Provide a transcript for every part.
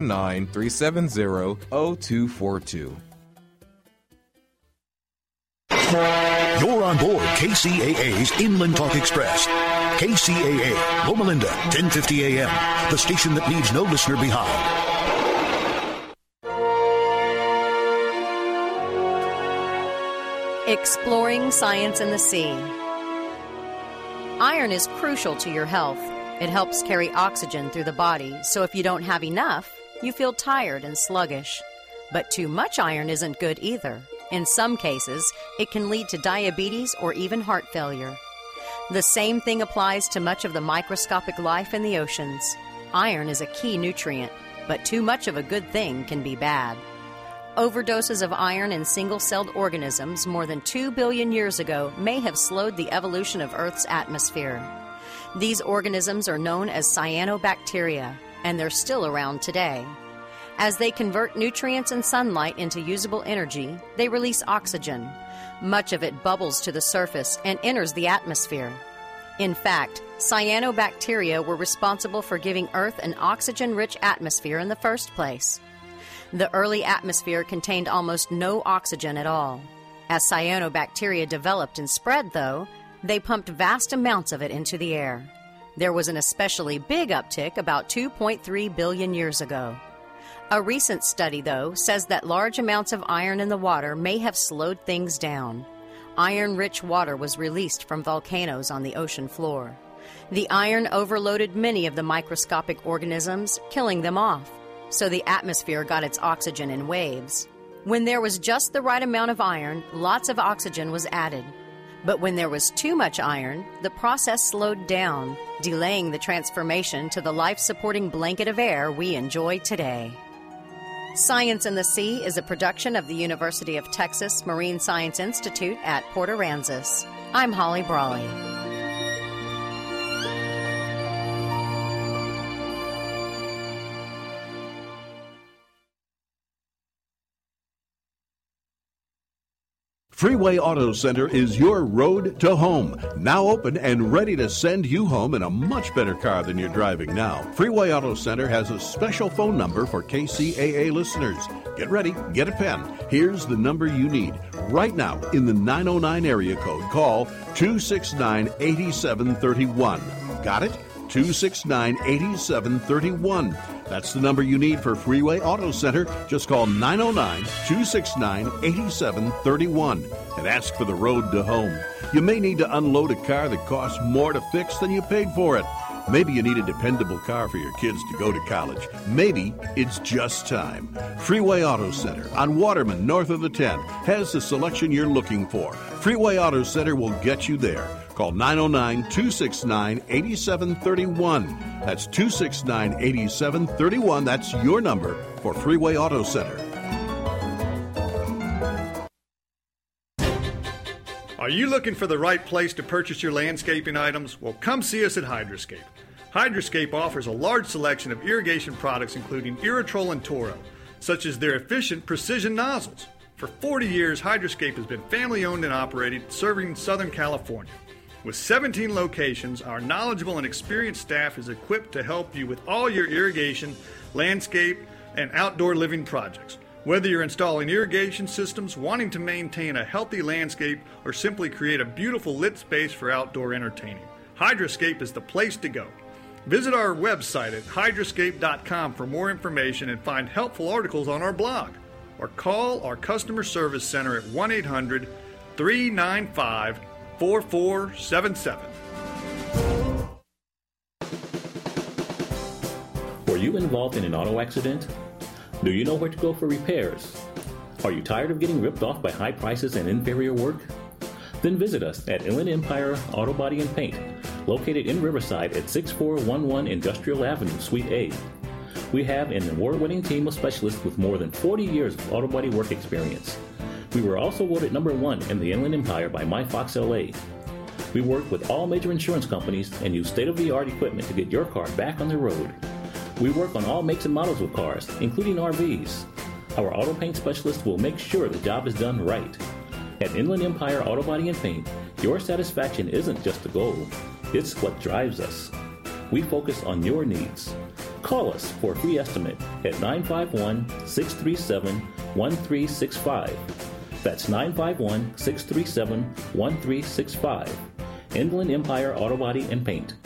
9370-0242. You're on board KCAA's Inland Talk Express. KCAA, Loma Linda, 1050 AM, the station that leaves no listener behind. Exploring Science in the Sea. Iron is crucial to your health. It helps carry oxygen through the body, so if you don't have enough, you feel tired and sluggish. But too much iron isn't good either. In some cases, it can lead to diabetes or even heart failure. The same thing applies to much of the microscopic life in the oceans. Iron is a key nutrient, but too much of a good thing can be bad. Overdoses of iron in single celled organisms more than 2 billion years ago may have slowed the evolution of Earth's atmosphere. These organisms are known as cyanobacteria, and they're still around today. As they convert nutrients and sunlight into usable energy, they release oxygen. Much of it bubbles to the surface and enters the atmosphere. In fact, cyanobacteria were responsible for giving Earth an oxygen rich atmosphere in the first place. The early atmosphere contained almost no oxygen at all. As cyanobacteria developed and spread, though, they pumped vast amounts of it into the air. There was an especially big uptick about 2.3 billion years ago. A recent study, though, says that large amounts of iron in the water may have slowed things down. Iron rich water was released from volcanoes on the ocean floor. The iron overloaded many of the microscopic organisms, killing them off so the atmosphere got its oxygen in waves. When there was just the right amount of iron, lots of oxygen was added. But when there was too much iron, the process slowed down, delaying the transformation to the life supporting blanket of air we enjoy today. Science in the Sea is a production of the University of Texas Marine Science Institute at Port Aransas. I'm Holly Brawley. Freeway Auto Center is your road to home. Now open and ready to send you home in a much better car than you're driving now. Freeway Auto Center has a special phone number for KCAA listeners. Get ready, get a pen. Here's the number you need. Right now, in the 909 area code, call 269 8731. Got it? 269 8731. That's the number you need for Freeway Auto Center. Just call 909 269 8731 and ask for the road to home. You may need to unload a car that costs more to fix than you paid for it. Maybe you need a dependable car for your kids to go to college. Maybe it's just time. Freeway Auto Center on Waterman, north of the 10, has the selection you're looking for. Freeway Auto Center will get you there. Call 909 269 8731. That's 269 8731. That's your number for Freeway Auto Center. Are you looking for the right place to purchase your landscaping items? Well, come see us at Hydroscape. Hydroscape offers a large selection of irrigation products including Irritrol and Toro, such as their efficient precision nozzles. For 40 years, Hydroscape has been family owned and operated, serving Southern California. With 17 locations, our knowledgeable and experienced staff is equipped to help you with all your irrigation, landscape, and outdoor living projects. Whether you're installing irrigation systems, wanting to maintain a healthy landscape, or simply create a beautiful lit space for outdoor entertaining, Hydroscape is the place to go. Visit our website at hydroscape.com for more information and find helpful articles on our blog. Or call our customer service center at 1 800 395 4477. Were you involved in an auto accident? Do you know where to go for repairs? Are you tired of getting ripped off by high prices and inferior work? Then visit us at Inland Empire Auto Body and Paint, located in Riverside at 6411 Industrial Avenue, Suite A. We have an award winning team of specialists with more than 40 years of auto body work experience. We were also voted number one in the Inland Empire by MyFox LA. We work with all major insurance companies and use state of the art equipment to get your car back on the road. We work on all makes and models of cars, including RVs. Our auto paint specialist will make sure the job is done right. At Inland Empire Auto Body and Paint, your satisfaction isn't just a goal, it's what drives us. We focus on your needs. Call us for a free estimate at 951 637 1365. That's 951 637 1365. Inland Empire Auto Body and Paint.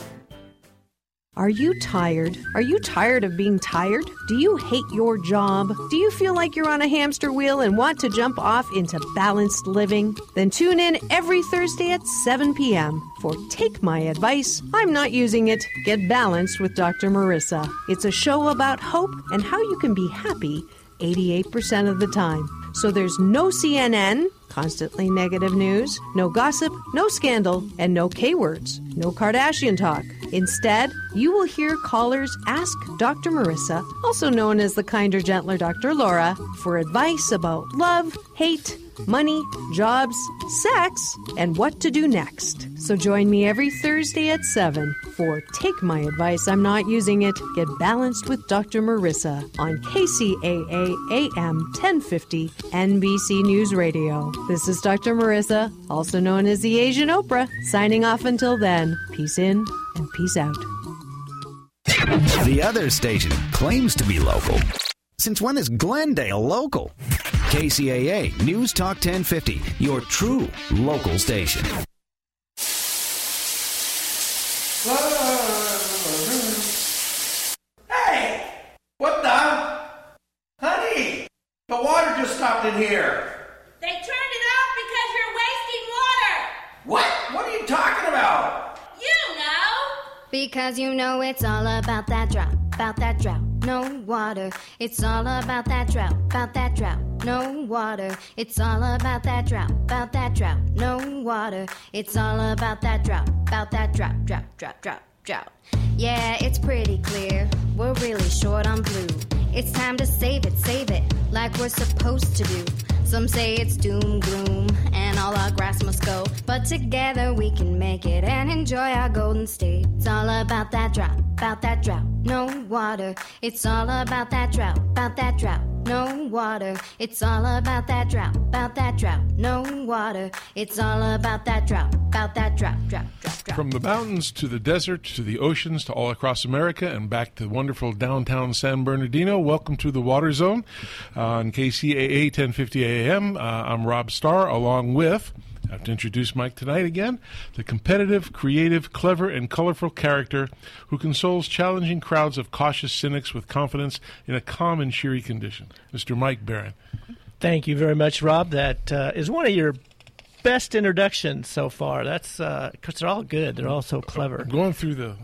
Are you tired? Are you tired of being tired? Do you hate your job? Do you feel like you're on a hamster wheel and want to jump off into balanced living? Then tune in every Thursday at 7 p.m. for Take My Advice. I'm not using it. Get balanced with Dr. Marissa. It's a show about hope and how you can be happy 88% of the time. So there's no CNN, constantly negative news, no gossip, no scandal, and no K words, no Kardashian talk. Instead, you will hear callers ask Dr. Marissa, also known as the kinder, gentler Dr. Laura, for advice about love, hate, money, jobs, sex, and what to do next. So join me every Thursday at 7 for Take My Advice, I'm Not Using It, Get Balanced with Dr. Marissa on KCAA AM 1050 NBC News Radio. This is Dr. Marissa, also known as the Asian Oprah, signing off until then. Peace in and peace out. The other station claims to be local. Since when is Glendale local? KCAA News Talk 1050, your true local station. Hey! What the? Honey! The water just stopped in here. They turned it off because you're wasting water. What? What are you talking about? Because you know it's all about that drought, about that drought. No water. It's all about that drought, about that drought. No water. It's all about that drought, about that drought. No water. It's all about that drought, about that drought, drought, drought, drought, drought. Yeah, it's pretty clear. We're really short on blue. It's time to save it, save it, like we're supposed to do. Some say it's doom gloom and all our grass must go. But together we can make it and enjoy our golden state. It's all about that drought, about that drought. No water. It's all about that drought, about that drought. No water. It's all about that drought, about that drought. No water. It's all about that drought, about that drought, drought, drought, drought. From the mountains to the desert to the oceans to all across America and back to the wonderful downtown San Bernardino, welcome to the Water Zone on KCAA 1050 AM. Uh, I'm Rob Starr along with. I have to introduce Mike tonight again, the competitive, creative, clever, and colorful character who consoles challenging crowds of cautious cynics with confidence in a calm and cheery condition. Mr. Mike Barron. Thank you very much, Rob. That uh, is one of your best introductions so far. That's because they're all good. They're all so clever. Going through the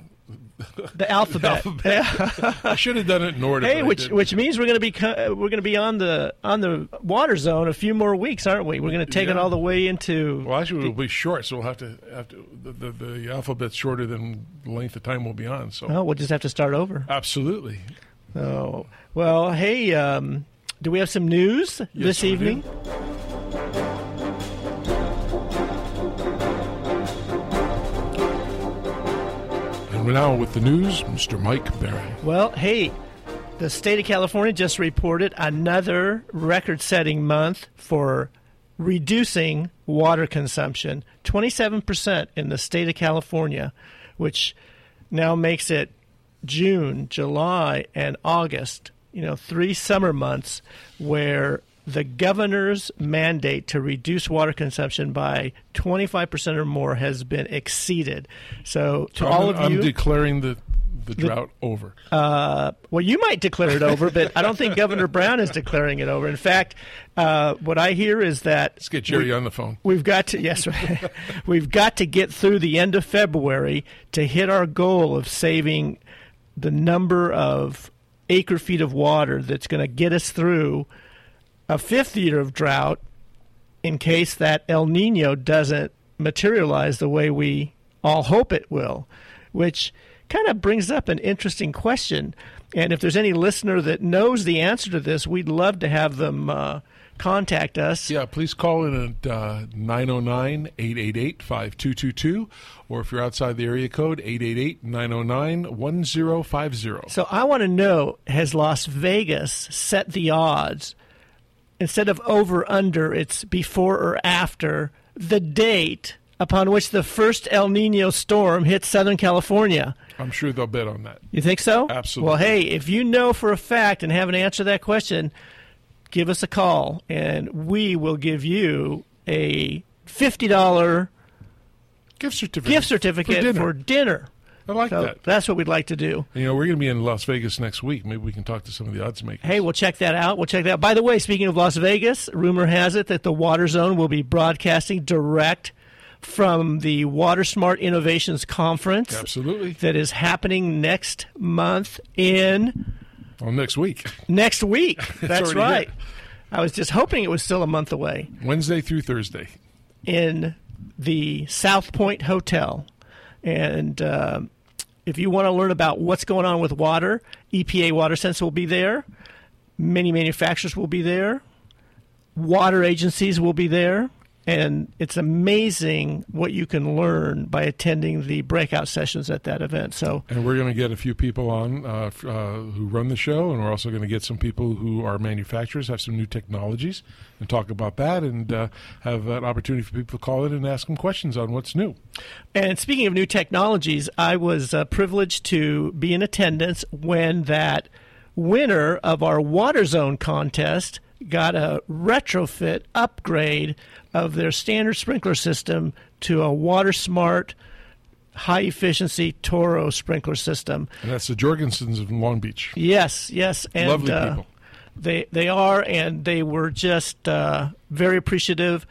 the alphabet. The alphabet. I should have done it in order. Hey, which which means we're going to be co- we're going to be on the on the water zone a few more weeks, aren't we? We're going to take Yeah. it all the way into. Well, actually, it'll be short, so we'll have to have to. The, the, the alphabet's shorter than the length of time we'll be on. So Well, we'll just have to start over. absolutely. Oh well, hey, um, do we have some news this evening? do. Now with the news, Mr. Mike Barron. Well, hey, the state of California just reported another record setting month for reducing water consumption 27% in the state of California, which now makes it June, July, and August, you know, three summer months where the governor's mandate to reduce water consumption by 25% or more has been exceeded. So, to I'm, all of I'm you. declaring the the drought over. Uh, well, you might declare it over, but I don't think Governor Brown is declaring it over. In fact, uh, what I hear is that Let's get Jerry we- on the phone. We've got to yes, we've got to get through the end of February to hit our goal of saving the number of acre feet of water that's going to get us through a fifth year of drought in case that El Nino doesn't materialize the way we all hope it will, which kind of brings up an interesting question. And if there's any listener that knows the answer to this, we'd love to have them uh, contact us. Yeah, please call in at uh, 909 888 5222, or if you're outside the area code, 888 909 1050. So I want to know has Las Vegas set the odds instead of over under, it's before or after the date upon which the first El Nino storm hit Southern California? I'm sure they'll bet on that. You think so? Absolutely. Well, hey, if you know for a fact and have an answer to that question, give us a call and we will give you a $50 gift certificate, gift certificate for dinner. for dinner. I like So that. That's what we'd like to do. You know, we're going to be in Las Vegas next week. Maybe we can talk to some of the odds makers. Hey, we'll check that out. We'll check that out. By the way, speaking of Las Vegas, rumor has it that the Water Zone will be broadcasting direct from the Water Smart Innovations Conference. Absolutely. That is happening next month in Well, next week. next week. That's right. here. I was just hoping it was still a month away. Wednesday through Thursday. in the South Point Hotel. And uh, if you want to learn about what's going on with water, EPA Water Sense will be there. Many manufacturers will be there. Water agencies will be there. And it's amazing what you can learn by attending the breakout sessions at that event. So And we're going to get a few people on uh, uh, who run the show, and we're also going to get some people who are manufacturers, have some new technologies, and talk about that, and uh, have an opportunity for people to call in and ask them questions on what's new. And speaking of new technologies, I was uh, privileged to be in attendance when that winner of our Water Zone contest got a retrofit upgrade of their standard sprinkler system to a Water Smart high efficiency Toro sprinkler system. And that's the Jorgensens of Long Beach. Yes, yes, and Lovely uh, people. They they are, and they were just uh, very appreciative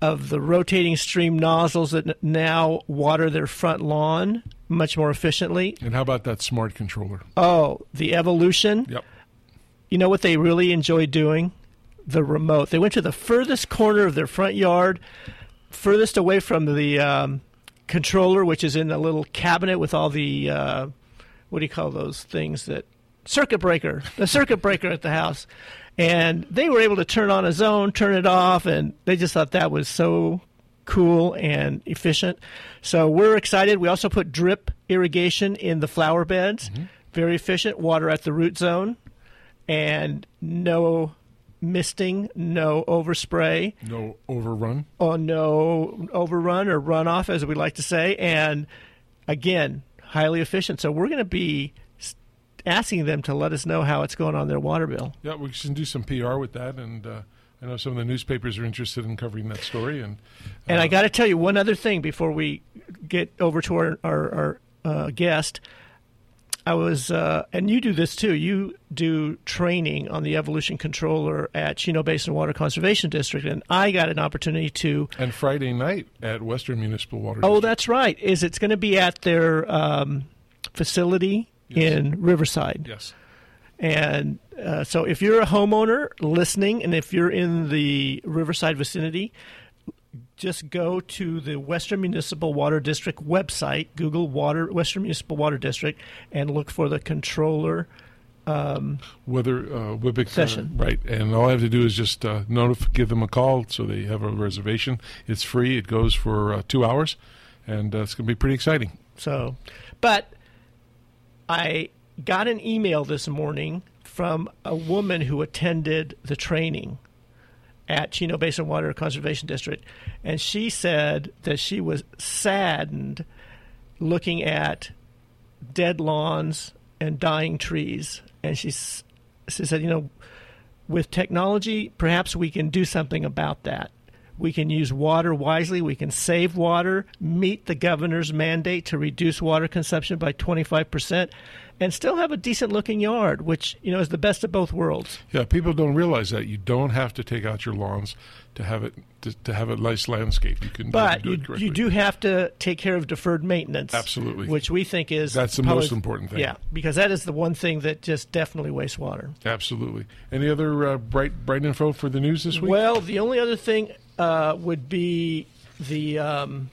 of the rotating stream nozzles that now water their front lawn much more efficiently. And how about that smart controller? Oh, the evolution. Yep. You know what they really enjoy doing? The remote. They went to the furthest corner of their front yard, furthest away from the um, controller, which is in a little cabinet with all the uh, what do you call those things that circuit breaker, the circuit breaker at the house. And they were able to turn on a zone, turn it off, and they just thought that was so cool and efficient. So we're excited. We also put drip irrigation in the flower beds. Very efficient. Water at the root zone. And no misting, no overspray. No overrun. Oh, no overrun or runoff, as we like to say. And again, highly efficient. So we're going to be asking them to let us know how it's going on their water bill. Yeah, we can do some PR with that, and uh, I know some of the newspapers are interested in covering that story. And And I got to tell you one other thing before we get over to our our, our uh, guest. I was, uh, and you do this too. You do training on the evolution controller at Chino Basin Water Conservation District, and I got an opportunity to. and Friday night at Western Municipal Water. Oh, that's right. Is it's going to be at their um, facility in Riverside? Yes. And uh, so, if you're a homeowner listening, and if you're in the Riverside vicinity, just go to the Western Municipal Water District website, Google Water Western Municipal Water District, and look for the controller. Um, Whether uh, Wibic Session. right? And all I have to do is just uh, notif- give them a call so they have a reservation. It's free. It goes for uh, two hours, and uh, it's going to be pretty exciting. So, but I got an email this morning from a woman who attended the training at Chino Basin Water Conservation District, and she said that she was saddened looking at dead lawns and dying trees, and she she said, you know, with technology, perhaps we can do something about that. We can use water wisely. We can save water, meet the governor's mandate to reduce water consumption by 25%, and still have a decent looking yard, which, you know, is the best of both worlds. Yeah, people don't realize that you don't have to take out your lawns to have it to, to have a nice landscape. You can But do you, it correctly. you do have to take care of deferred maintenance. Absolutely. Which we think is That's the probably- most important thing. Yeah, because that is the one thing that just definitely wastes water. Absolutely. Any other uh, bright bright info for the news this week? Well, the only other thing uh, would be the um,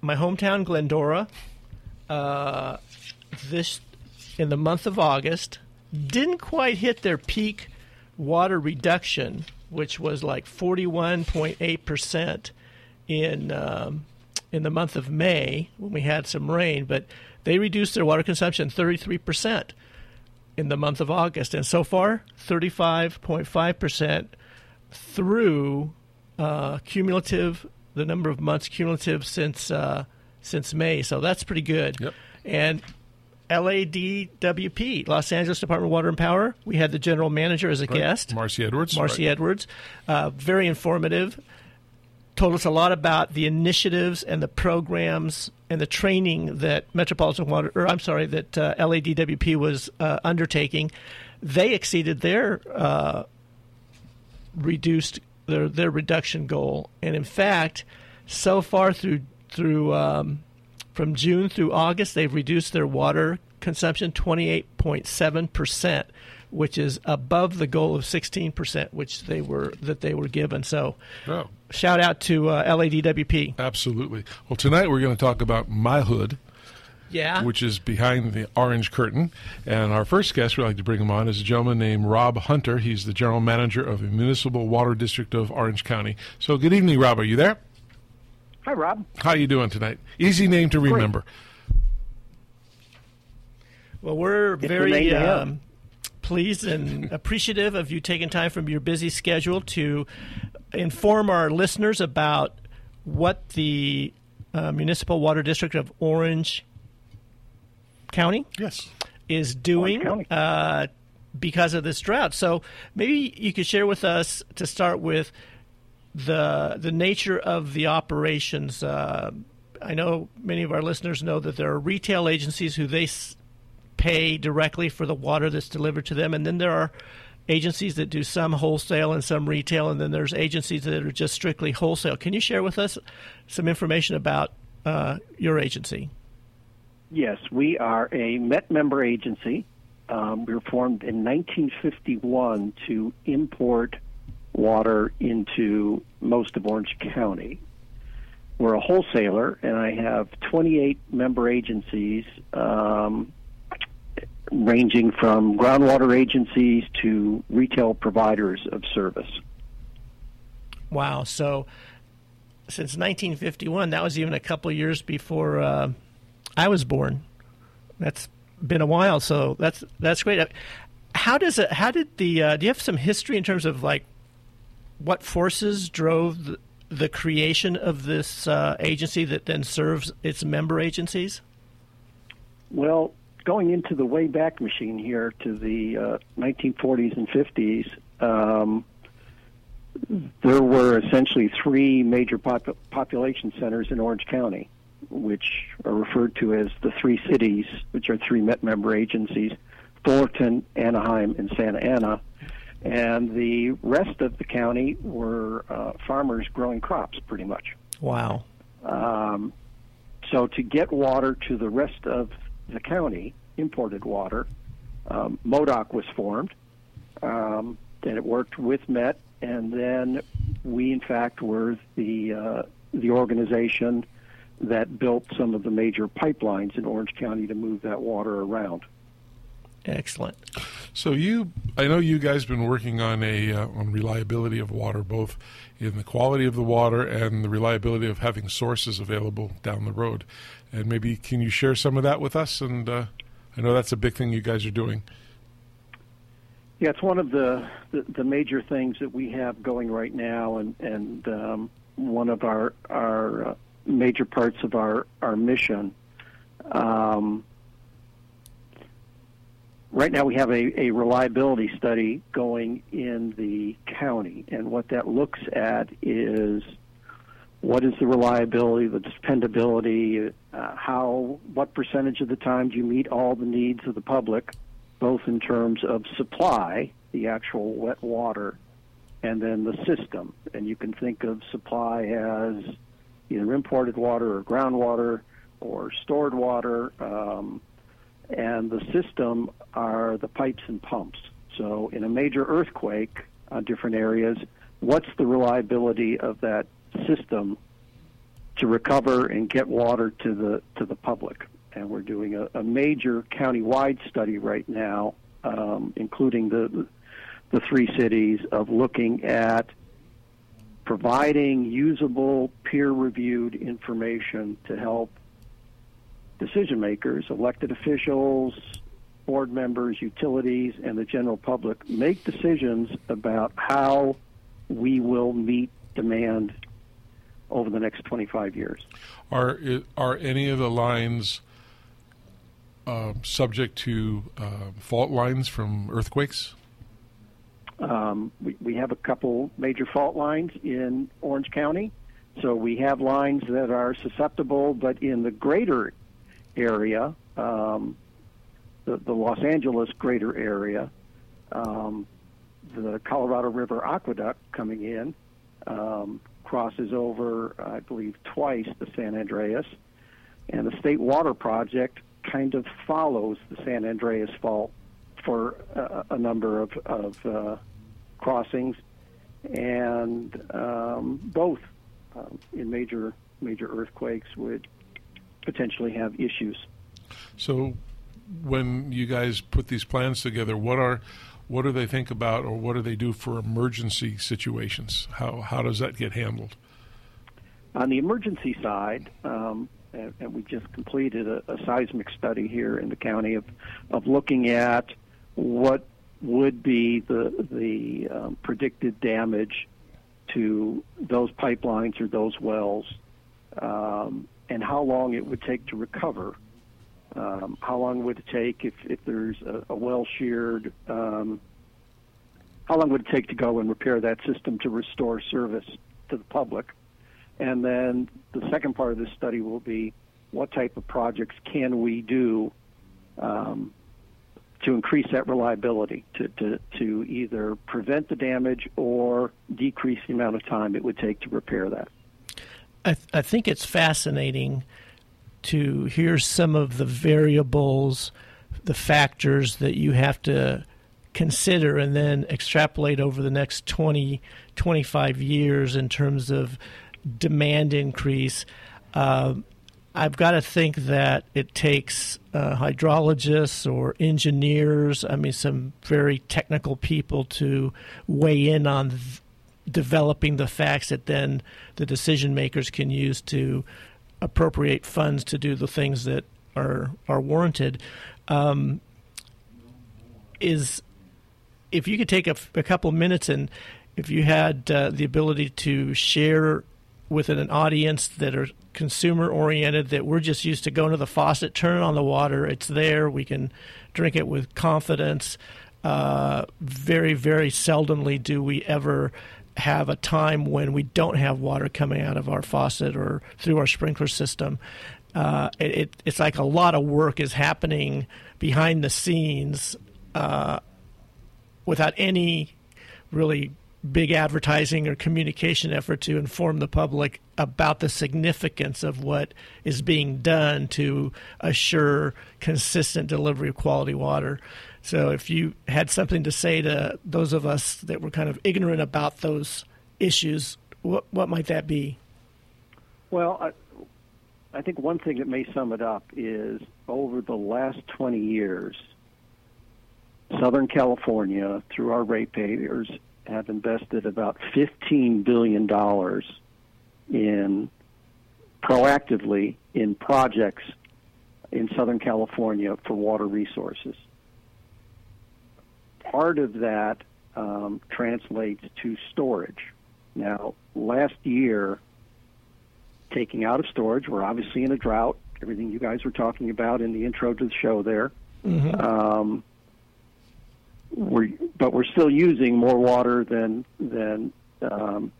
my hometown Glendora. Uh, this in the month of August didn't quite hit their peak water reduction, which was like forty one point eight percent in um, in the month of May when we had some rain, but they reduced their water consumption thirty three percent in the month of August, and so far, 35.5% through uh, cumulative, the number of months cumulative since uh, since May. So that's pretty good. And LADWP, Los Angeles Department of Water and Power, we had the general manager as a Right. guest, Marcie Edwards. Marcie right. Edwards. Uh, very informative. Told us a lot about the initiatives and the programs and the training that Metropolitan Water, or I'm sorry, that uh, LADWP was uh, undertaking. They exceeded their uh, reduced their their reduction goal, and in fact, so far through through um, from June through August, they've reduced their water consumption 28.7 percent, which is above the goal of 16 percent, which they were that they were given. So, Oh. shout out to uh, LADWP. Absolutely. Well, tonight we're going to talk about My Hood. Yeah. Which is behind the orange curtain. And our first guest, we'd like to bring him on, is a gentleman named Rob Hunter. He's the general manager of the Municipal Water District of Orange County. So, good evening, Rob. Are you there? Hi, Rob. How are you doing tonight? Easy name to remember. Well, we're It's very the name to him. um, pleased and appreciative of you taking time from your busy schedule to inform our listeners about what the uh, Municipal Water District of Orange County yes. is doing uh, because of this drought. So maybe you could share with us to start with the the nature of the operations. Uh, I know many of our listeners know that there are retail agencies who they s- pay directly for the water that's delivered to them, and then there are agencies that do some wholesale and some retail, and then there's agencies that are just strictly wholesale. Can you share with us some information about uh, your agency? Yes, we are a Met member agency. Um, we were formed in 1951 to import water into most of Orange County. We're a wholesaler, and I have 28 member agencies, um, ranging from groundwater agencies to retail providers of service. Wow. So since 1951, that was even a couple years before uh, I was born. That's been a while. So that's that's great. How does it? How did the? Uh, do you have some history in terms of like what forces drove the, the creation of this uh, agency that then serves its member agencies? Well, going into the way back machine here to the uh, 1940s and 50s, um, there were essentially three major pop- population centers in Orange County, which are referred to as the three cities, which are three Met member agencies Fullerton, Anaheim, and Santa Ana. And the rest of the county were uh, farmers growing crops, pretty much. Wow. Um, so to get water to the rest of the county, imported water, um, MWDOC was formed. Um, and it worked with Met, and then we, in fact, were the uh, the organization that built some of the major pipelines in Orange County to move that water around. Excellent. So you, I know you guys have been working on a uh, on reliability of water, both in the quality of the water and the reliability of having sources available down the road. And maybe can you share some of that with us? And uh, I know that's a big thing you guys are doing. Yeah, it's one of the, the, the major things that we have going right now, and and um, one of our our uh, major parts of our our mission. Um, right now, we have a, a reliability study going in the county, and what that looks at is what is the reliability, the dependability, uh, how, what percentage of the time do you meet all the needs of the public, both in terms of supply, the actual wet water, and then the system. And you can think of supply as either imported water or groundwater or stored water. Um, and the system are the pipes and pumps. So, in a major earthquake on different areas, what's the reliability of that system to recover and get water to the to the public? And we're doing a, a major county-wide study right now, um, including the the three cities, of looking at providing usable, peer-reviewed information to help decision makers, elected officials, board members, utilities, and the general public make decisions about how we will meet demand over the next 25 years. Are are any of the lines uh, subject to uh, fault lines from earthquakes? Um, we, we have a couple major fault lines in Orange County. So we have lines that are susceptible, but in the greater area, um, the, the Los Angeles greater area, um, the Colorado River Aqueduct coming in um, crosses over, I believe, twice the San Andreas, and the State Water Project kind of follows the San Andreas Fault for a, a number of, of uh, crossings, and um, both um, in major major earthquakes would potentially have issues. So, when you guys put these plans together, what are what do they think about, or what do they do for emergency situations? How how does that get handled? On the emergency side, um, and, and, we just completed a, a, seismic study here in the county of of looking at what would be the the um, predicted damage to those pipelines or those wells, um, and how long it would take to recover. Um, how long would it take if, if there's a, a well sheared? Um, how long would it take to go and repair that system to restore service to the public? And then the second part of this study will be what type of projects can we do um, to increase that reliability, to, to, to either prevent the damage or decrease the amount of time it would take to repair that. I, th- I think it's fascinating to hear some of the variables, the factors that you have to consider and then extrapolate over the next 20, 25 years in terms of demand increase. Uh, I've got to think that it takes uh, hydrologists or engineers, I mean, some very technical people to weigh in on th- developing the facts that then the decision makers can use to appropriate funds to do the things that are are warranted. Um, is if you could take a, a couple minutes and if you had uh, the ability to share with an audience that are consumer oriented that we're just used to going to the faucet, turn on the water, it's there, we can drink it with confidence. Uh, very, very seldomly do we ever have a time when we don't have water coming out of our faucet or through our sprinkler system. Uh, it, it, it's like a lot of work is happening behind the scenes uh, without any really big advertising or communication effort to inform the public about the significance of what is being done to assure consistent delivery of quality water. So, if you had something to say to those of us that were kind of ignorant about those issues, what what might that be? Well, I, I think one thing that may sum it up is over the last 20 years, Southern California, through our ratepayers, have invested about $15 billion in proactively in projects in Southern California for water resources. Part of that um, translates to storage. Now, last year, taking out of storage, we're obviously in a drought. Everything you guys were talking about in the intro to the show there. Mm-hmm. Um, we're, but we're still using more water than than um,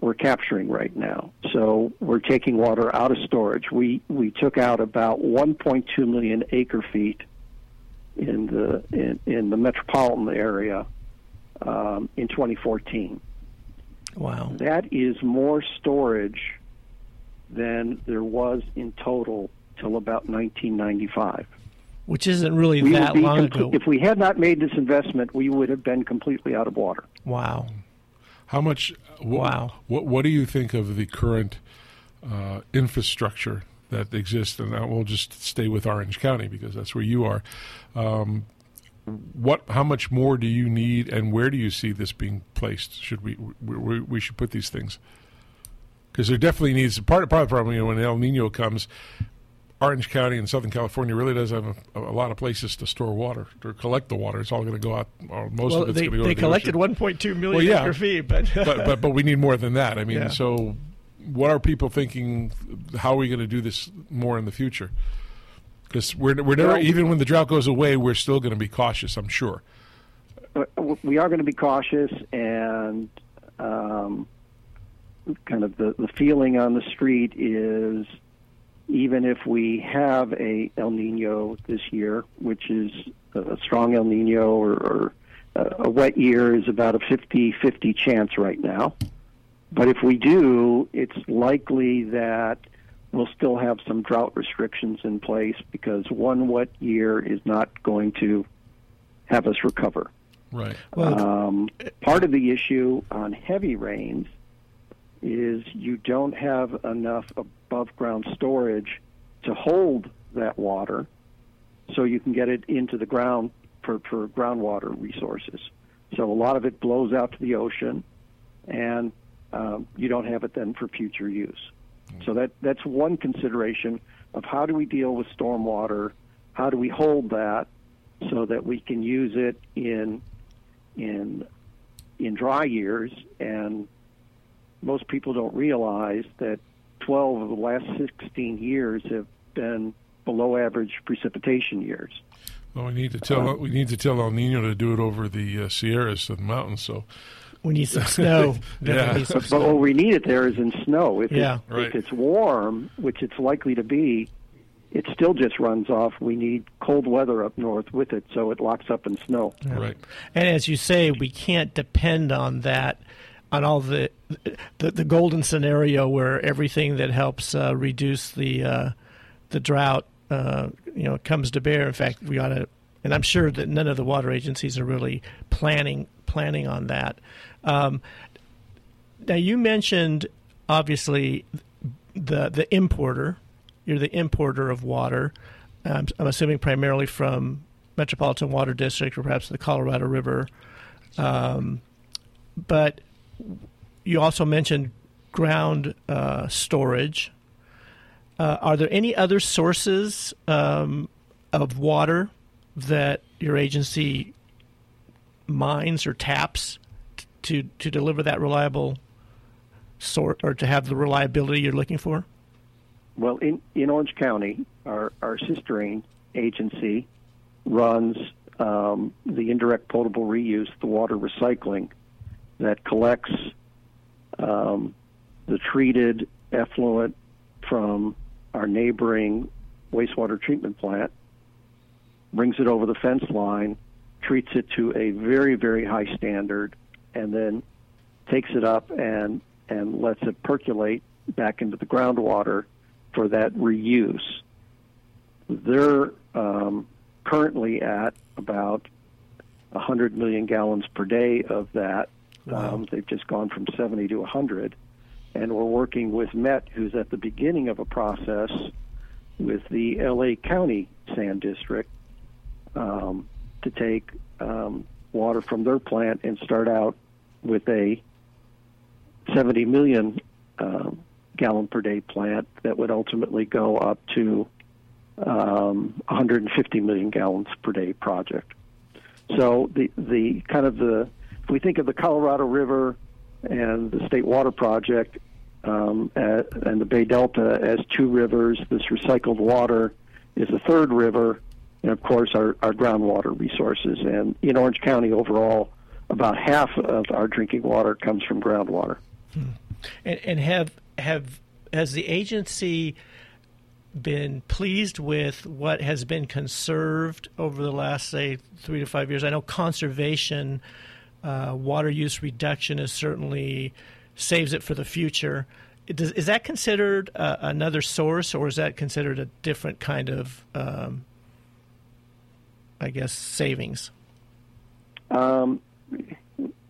we're capturing right now. So we're taking water out of storage. We we took out about 1.2 million acre feet in the in, in the metropolitan area um, in 2014. Wow, that is more storage than there was in total till about 1995. Which isn't really we that long ago. If we had not made this investment, we would have been completely out of water. Wow. How much? Wh- Wow. What What do you think of the current uh, infrastructure that exists? And we'll just stay with Orange County because that's where you are. Um, what? How much more do you need, and where do you see this being placed? Should we we, we, we should put these things? Because there definitely needs part part of the problem. You know, when El Nino comes, Orange County and Southern California really does have a, a lot of places to store water or collect the water. It's all going to go out. Or most well, of it's going to go. they to the collected ocean. 1.2 million Well, yeah. acre feet, but but, but but we need more than that. I mean, Yeah. so what are people thinking? How are we going to do this more in the future? Because we're we're never Well- even when the drought goes away, we're still going to be cautious. I'm sure. Uh, we are going to be cautious and um, kind of the, the feeling on the street is even if we have a El Nino this year, which is a strong El Nino or, or a wet year is about a 50-50 chance right now. But if we do, it's likely that we'll still have some drought restrictions in place because one wet year is not going to have us recover. Right. Um, part of the issue on heavy rains is you don't have enough above ground storage to hold that water so you can get it into the ground for, for groundwater resources. So a lot of it blows out to the ocean and um, you don't have it then for future use. So that that's one consideration of how do we deal with stormwater? How do we hold that so that we can use it in in in dry years? And most people don't realize that 12 of the last 16 years have been below average precipitation years. Well, we need to tell we need to tell El Nino to do it over the uh, Sierras and the mountains. So we need some snow. yeah. Definitely some But what we need it there is in snow. If, Yeah. it, Right. if it's warm, which it's likely to be, it still just runs off. We need cold weather up north with it, so it locks up in snow. Right. And as you say, we can't depend on that, on all the the, the golden scenario where everything that helps uh, reduce the uh, the drought, uh, you know, comes to bear. In fact, we ought to, and I'm sure that none of the water agencies are really planning planning on that. Um, now, you mentioned obviously the the importer. You're the importer of water. Um, I'm assuming primarily from Metropolitan Water District or perhaps the Colorado River. Um, but you also mentioned ground uh, storage. Uh, are there any other sources um, of water that your agency mines or taps to to deliver that reliable sort or to have the reliability you're looking for? Well, in, in Orange County, our, our sister ain- agency runs um, the indirect potable reuse, the water recycling that collects um, the treated effluent from our neighboring wastewater treatment plant, brings it over the fence line, treats it to a very, very high standard, and then takes it up and, and lets it percolate back into the groundwater for that reuse. They're um, currently at about 100 million gallons per day of that. Um, they've just gone from 70 to 100. And we're working with Met, who's at the beginning of a process with the LA County San District um, to take um, water from their plant and start out with a 70 million um, gallon per day plant that would ultimately go up to um, 150 million gallons per day project. So the the kind of the if we think of the Colorado River and the State Water Project um, at, and the Bay Delta as two rivers, this recycled water is a third river, and of course our, our groundwater resources. And in Orange County overall, about half of our drinking water comes from groundwater. And, and have have has the agency been pleased with what has been conserved over the last say three to five years? I know conservation, uh, water use reduction is certainly saves it for the future. Does, is that considered uh, another source, or is that considered a different kind of, um, I guess, savings? Um,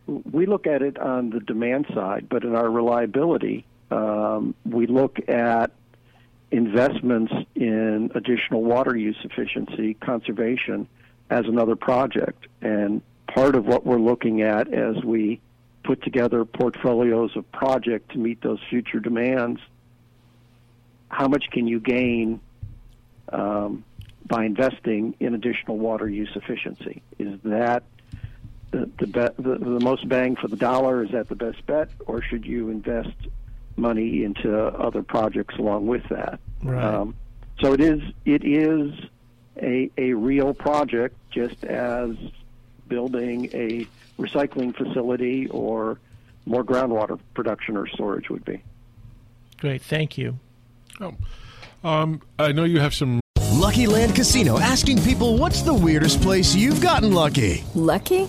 we look at it on the demand side, but in our reliability, um, we look at investments in additional water use efficiency, conservation, as another project. And part of what we're looking at as we put together portfolios of project to meet those future demands, how much can you gain um, by investing in additional water use efficiency? Is that the the, be- the the most bang for the dollar? Is that the best bet, or should you invest money into other projects along with that? Right. Um, so it is it is a a real project, just as building a recycling facility or more groundwater production or storage would be. Great, thank you. Oh, um, I know you have some. Lucky Land Casino asking people what's the weirdest place you've gotten lucky? Lucky?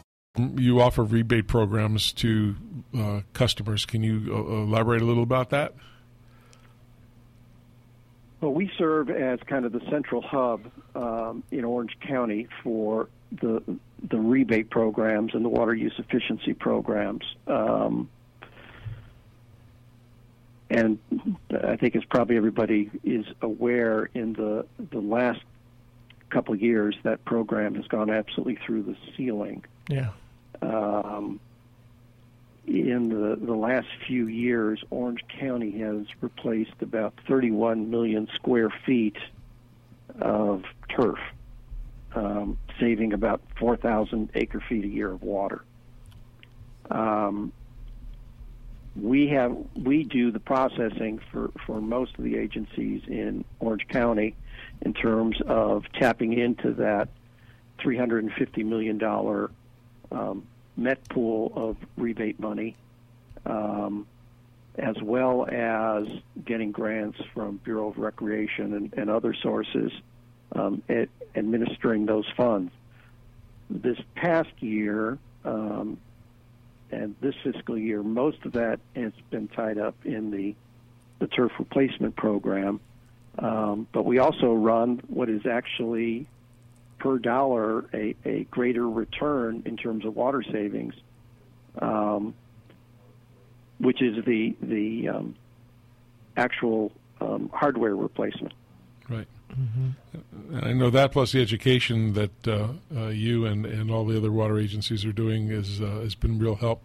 You offer rebate programs to uh, customers. Can you uh, elaborate a little about that? Well, we serve as kind of the central hub um, in Orange County for the the rebate programs and the water use efficiency programs. Um, and I think as probably everybody is aware, in the the last couple of years, that program has gone absolutely through the ceiling. Yeah. Um, in the, the last few years, Orange County has replaced about 31 million square feet of turf, um, saving about 4,000 acre feet a year of water. Um, we have we do the processing for, for most of the agencies in Orange County in terms of tapping into that 350 million dollar um, met pool of rebate money, um, as well as getting grants from Bureau of Reclamation and, and other sources, um, at administering those funds. This past year, um, and this fiscal year, most of that has been tied up in the the turf replacement program. Um, but we also run what is actually per dollar a, a greater return in terms of water savings, um, which is the the um, actual um, hardware replacement. Right. Mm-hmm. I know that plus the education that uh, uh, you and, and all the other water agencies are doing is uh, has been real help.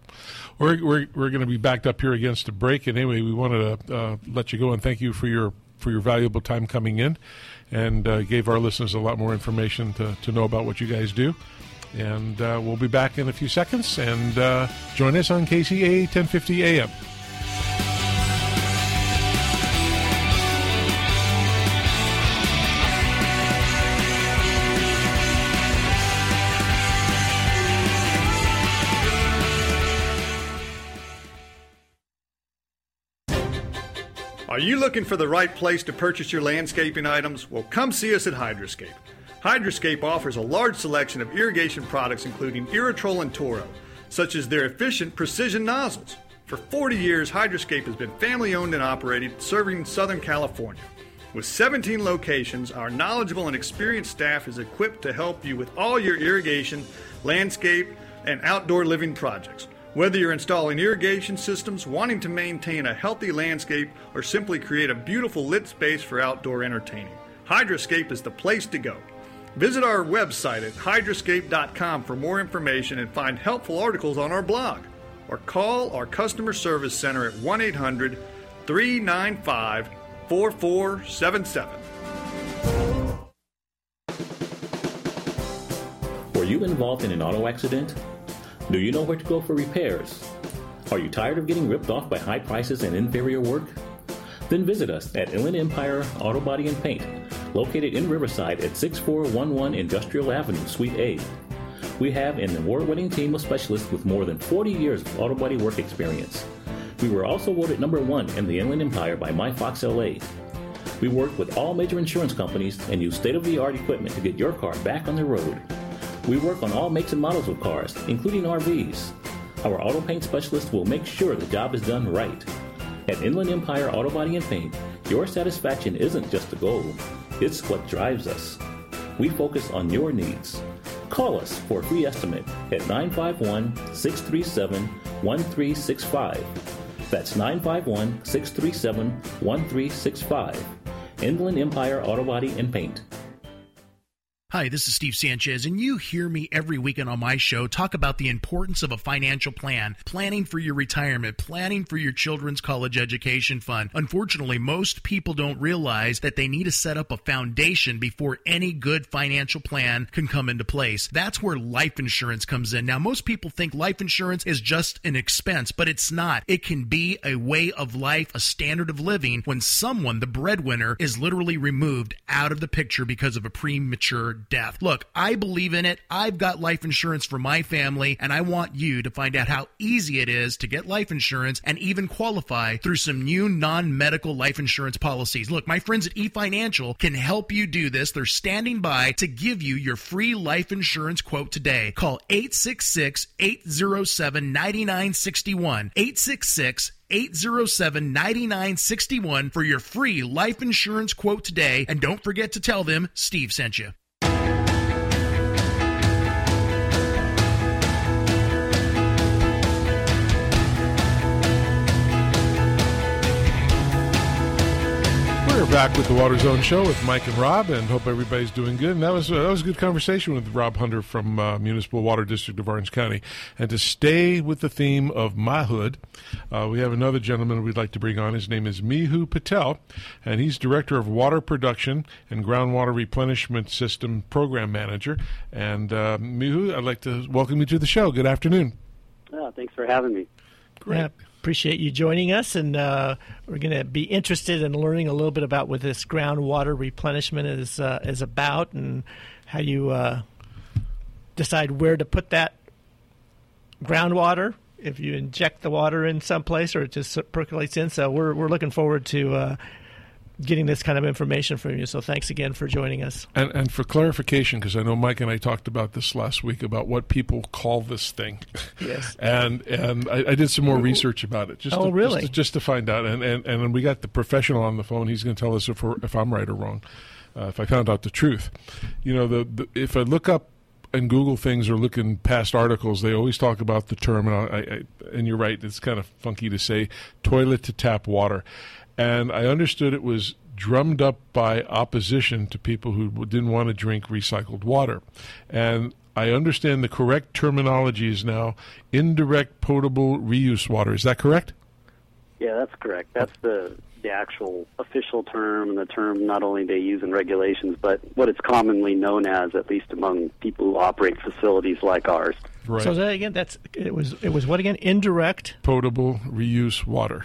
We're we're, we're going to be backed up here against a break, and anyway, we wanted to uh, let you go and thank you for your for your valuable time coming in, and uh, gave our listeners a lot more information to, to know about what you guys do. And uh, we'll be back in a few seconds, and join us on KCAA 1050 AM. Are you looking for the right place to purchase your landscaping items? Well, come see us at Hydroscape. Hydroscape offers a large selection of irrigation products including Irritrol and Toro, such as their efficient precision nozzles. For 40 years, Hydroscape has been family owned and operated, serving Southern California. With 17 locations, our knowledgeable and experienced staff is equipped to help you with all your irrigation, landscape, and outdoor living projects. Whether you're installing irrigation systems, wanting to maintain a healthy landscape, or simply create a beautiful lit space for outdoor entertaining, Hydroscape is the place to go. Visit our website at hydroscape.com for more information and find helpful articles on our blog. Or call our customer service center at 1 800 395 4477. Were you involved in an auto accident? Do you know where to go for repairs? Are you tired of getting ripped off by high prices and inferior work? Then visit us at Inland Empire Auto Body and Paint, located in Riverside at 6411 Industrial Avenue, Suite A. We have an award winning team of specialists with more than 40 years of auto body work experience. We were also voted number one in the Inland Empire by MyFox LA. We work with all major insurance companies and use state of the art equipment to get your car back on the road. We work on all makes and models of cars, including RVs. Our auto paint specialist will make sure the job is done right. At Inland Empire Auto Body and Paint, your satisfaction isn't just a goal, it's what drives us. We focus on your needs. Call us for a free estimate at 951 637 1365. That's 951 637 1365. Inland Empire Auto Body and Paint. Hi, this is Steve Sanchez, and you hear me every weekend on my show talk about the importance of a financial plan, planning for your retirement, planning for your children's college education fund. Unfortunately, most people don't realize that they need to set up a foundation before any good financial plan can come into place. That's where life insurance comes in. Now, most people think life insurance is just an expense, but it's not. It can be a way of life, a standard of living when someone, the breadwinner, is literally removed out of the picture because of a premature death. Look, I believe in it. I've got life insurance for my family, and I want you to find out how easy it is to get life insurance and even qualify through some new non medical life insurance policies. Look, my friends at eFinancial can help you do this. They're standing by to give you your free life insurance quote today. Call 866 807 9961. 866 807 9961 for your free life insurance quote today. And don't forget to tell them Steve sent you. Back with the Water Zone Show with Mike and Rob, and hope everybody's doing good. And that was uh, that was a good conversation with Rob Hunter from uh, Municipal Water District of Orange County. And to stay with the theme of Mahood, uh, we have another gentleman we'd like to bring on. His name is Mehul Patel, and he's Director of Water Production and Groundwater Replenishment System Program Manager. And uh, Mehul, I'd like to welcome you to the show. Good afternoon. Oh, thanks for having me. Great. Appreciate you joining us, and uh, we're going to be interested in learning a little bit about what this groundwater replenishment is uh, is about, and how you uh, decide where to put that groundwater. If you inject the water in some place, or it just percolates in. So we're we're looking forward to uh, getting this kind of information from you. So thanks again for joining us. And, and for clarification, because I know Mike and I talked about this last week about what people call this thing. Yes. and and I, I did some more research about it. Just Oh, to, really? Just to, just to find out. And, and and we got the professional on the phone. He's going to tell us if we're, if I'm right or wrong. Uh, if I found out the truth, you know, the, the if I look up and Google things or look in past articles, they always talk about the term, and, I, I, and you're right, it's kind of funky to say toilet to tap water. And I understood it was drummed up by opposition to people who didn't want to drink recycled water. And I understand the correct terminology is now indirect potable reuse water. Is that correct? Yeah, that's correct. That's the the actual official term and the term not only they use in regulations, but what it's commonly known as, at least among people who operate facilities like ours. Right. So that again, that's it was it was what again? Indirect potable reuse water.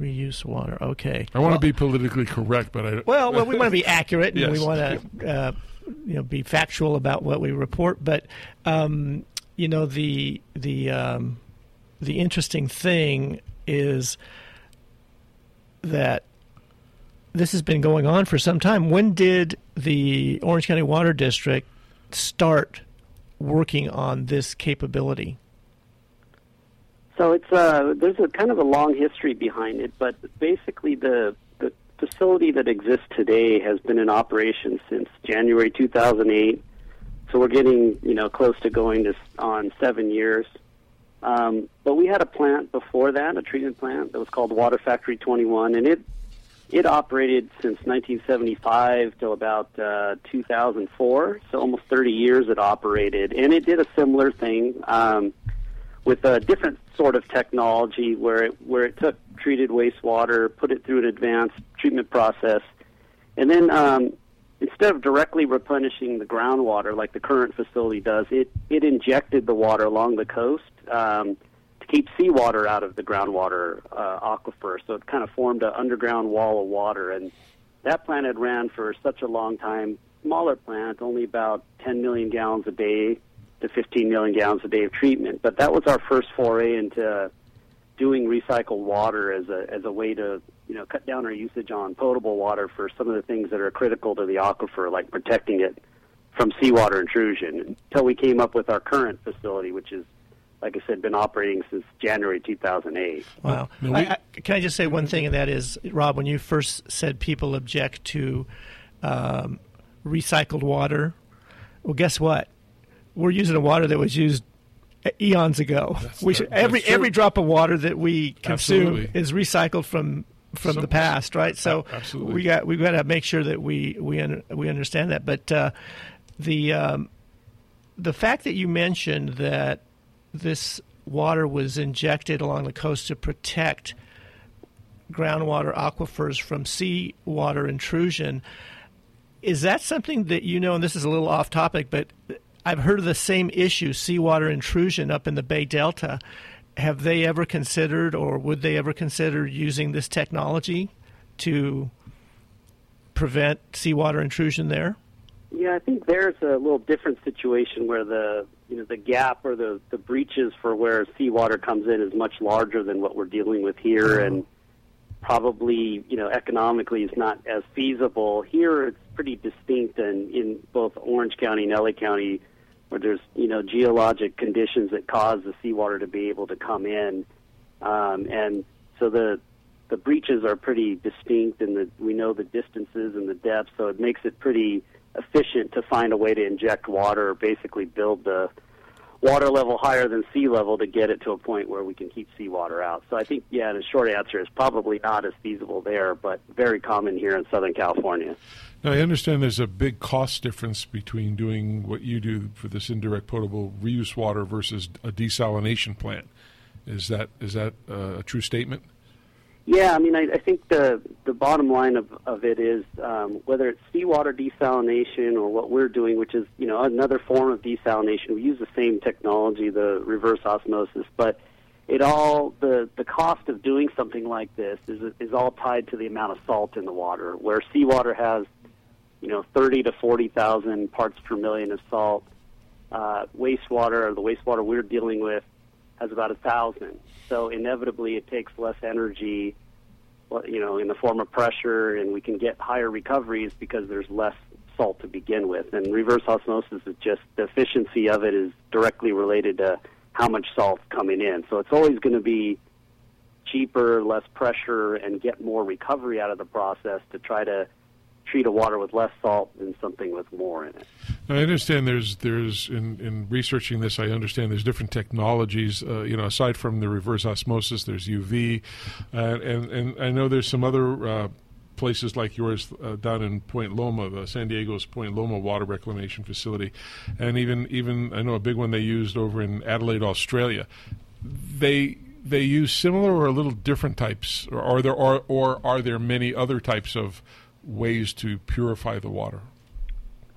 Reuse water. Okay. I want to be politically correct, but I Well, well, we want to be accurate and we want to, uh, you know, be factual about what we report. But um, you know, the the um, the interesting thing is that this has been going on for some time. When did the Orange County Water District start working on this capability? So it's uh, there's a kind of a long history behind it, but basically the the facility that exists today has been in operation since January 2008. So we're getting, you know, close to going to on seven years. Um, but we had a plant before that, a treatment plant that was called Water Factory 21, and it it operated since 1975 till about uh, 2004, so almost 30 years it operated, and it did a similar thing um, with a different sort of technology where it where it took treated wastewater, put it through an advanced treatment process, and then um, instead of directly replenishing the groundwater like the current facility does, it it injected the water along the coast. Um, to keep seawater out of the groundwater uh, aquifer. So it kind of formed an underground wall of water. And that plant had ran for such a long time. Smaller plant, only about 10 million gallons a day to 15 million gallons a day of treatment. But that was our first foray into doing recycled water as a as a way to you know cut down our usage on potable water for some of the things that are critical to the aquifer, like protecting it from seawater intrusion. Until we came up with our current facility, which is like I said, been operating since January 2008. Wow. I, I, can I just say one thing, and that is, Rob, when you first said people object to um, recycled water, well, guess what? We're using a water that was used eons ago. That's, we should, every every drop of water that we consume Absolutely. is recycled from from Some- the past, right? So Absolutely. we got we've got to make sure that we we un, we understand that. But uh, the um, the fact that you mentioned that this water was injected along the coast to protect groundwater aquifers from seawater intrusion. Is that something that you know? And this is a little off topic, but I've heard of the same issue, seawater intrusion up in the Bay Delta. Have they ever considered, or would they ever consider using this technology to prevent seawater intrusion there? Yeah, I think there's a little different situation where the you know the gap or the the breaches for where seawater comes in is much larger than what we're dealing with here, uh-huh. and probably you know economically is not as feasible. Here, it's pretty distinct, and in both Orange County and LA County, where there's you know geologic conditions that cause the seawater to be able to come in, um, and so the the breaches are pretty distinct, and the, we know the distances and the depths, so it makes it pretty efficient to find a way to inject water, or basically build the water level higher than sea level to get it to a point where we can keep seawater out. So I think, yeah, the short answer is probably not as feasible there, but very common here in Southern California. Now, I understand there's a big cost difference between doing what you do for this indirect potable reuse water versus a desalination plant. Is that is that uh, a true statement? Yeah, I mean, I, I think the the bottom line of, of it is um, whether it's seawater desalination or what we're doing, which is you know another form of desalination. We use the same technology, the reverse osmosis, but it all the the cost of doing something like this is is all tied to the amount of salt in the water. Where seawater has you know thirty to forty thousand parts per million of salt, uh, wastewater or the wastewater we're dealing with has about a thousand. So inevitably, it takes less energy, you know, in the form of pressure, and we can get higher recoveries because there's less salt to begin with. And reverse osmosis is just the efficiency of it is directly related to how much salt's coming in. So it's always going to be cheaper, less pressure, and get more recovery out of the process to try to treat a water with less salt than something with more in it. Now, I understand there's there's in, in researching this, I understand there's different technologies. Uh, you know, aside from the reverse osmosis, there's UV, uh, and and I know there's some other. Uh, Places like yours uh, down in Point Loma, the San Diego's Point Loma water reclamation facility, and even even I know a big one they used over in Adelaide, Australia. They they use similar or a little different types, or are there or, or are there many other types of ways to purify the water?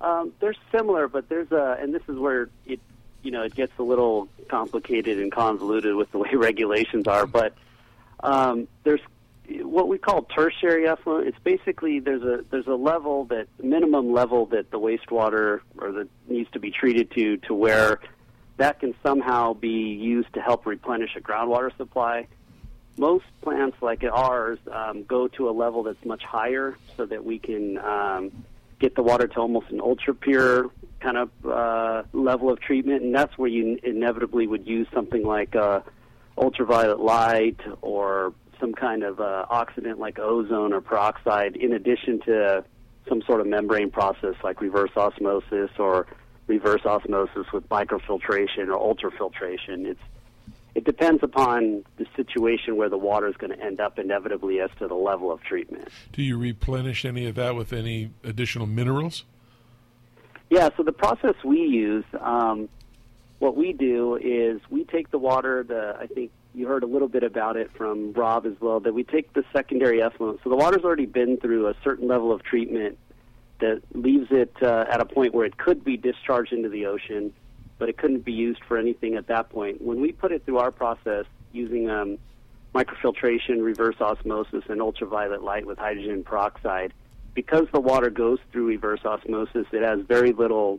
Um, they're similar, but there's a, and this is where it, you know, it gets a little complicated and convoluted with the way regulations are. But um, there's what we call tertiary effluent. It's basically there's a there's a level that minimum level that the wastewater or that needs to be treated to to where that can somehow be used to help replenish a groundwater supply. Most plants like ours um, go to a level that's much higher so that we can um, get the water to almost an ultra pure kind of uh, level of treatment, and that's where you inevitably would use something like uh, ultraviolet light or some kind of uh, oxidant like ozone or peroxide, in addition to some sort of membrane process like reverse osmosis or reverse osmosis with microfiltration or ultrafiltration. It's it depends upon the situation where the water is going to end up inevitably as to the level of treatment. Do you replenish any of that with any additional minerals? Yeah, so the process we use, um, what we do is we take the water, the I think you heard a little bit about it from Rob as well, that we take the secondary effluent. So the water's already been through a certain level of treatment that leaves it uh, at a point where it could be discharged into the ocean, but it couldn't be used for anything at that point. When we put it through our process using um, microfiltration, reverse osmosis, and ultraviolet light with hydrogen peroxide, because the water goes through reverse osmosis, it has very little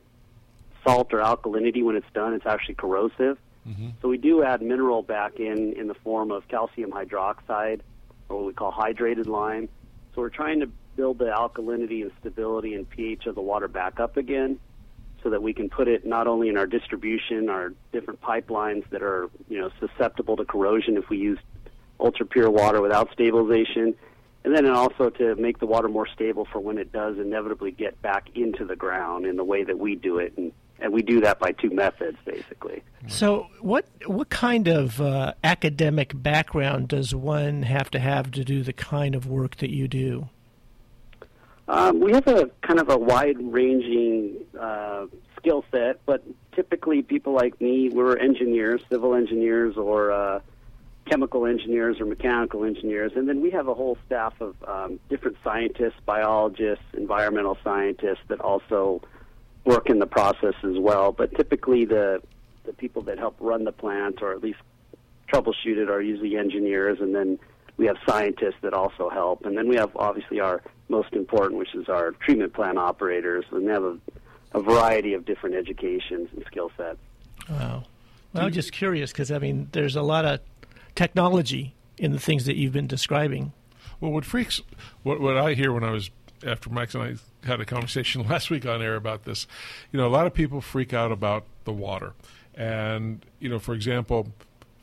salt or alkalinity when it's done. It's actually corrosive. Mm-hmm. So we do add mineral back in in the form of calcium hydroxide, or what we call hydrated lime. So we're trying to build the alkalinity and stability and pH of the water back up again, so that we can put it not only in our distribution, our different pipelines that are you know susceptible to corrosion if we use ultra pure water without stabilization, and then also to make the water more stable for when it does inevitably get back into the ground in the way that we do it and and we do that by two methods basically. So, what what kind of uh, academic background does one have to have to do the kind of work that you do? Um, we have a kind of a wide-ranging uh, skill set, but typically people like me, we're engineers, civil engineers, or uh, chemical engineers or mechanical engineers, and then we have a whole staff of um, different scientists, biologists, environmental scientists that also work in the process as well. But typically, the the people that help run the plant or at least troubleshoot it are usually engineers, and then we have scientists that also help, and then we have obviously our most important, which is our treatment plant operators, and they have a, a variety of different educations and skill sets. Wow. Well, I'm just curious because I mean, there's a lot of technology in the things that you've been describing. Well, what freaks, what what I hear when I was after Max and I had a conversation last week on air about this, you know, a lot of people freak out about the water, and you know, for example,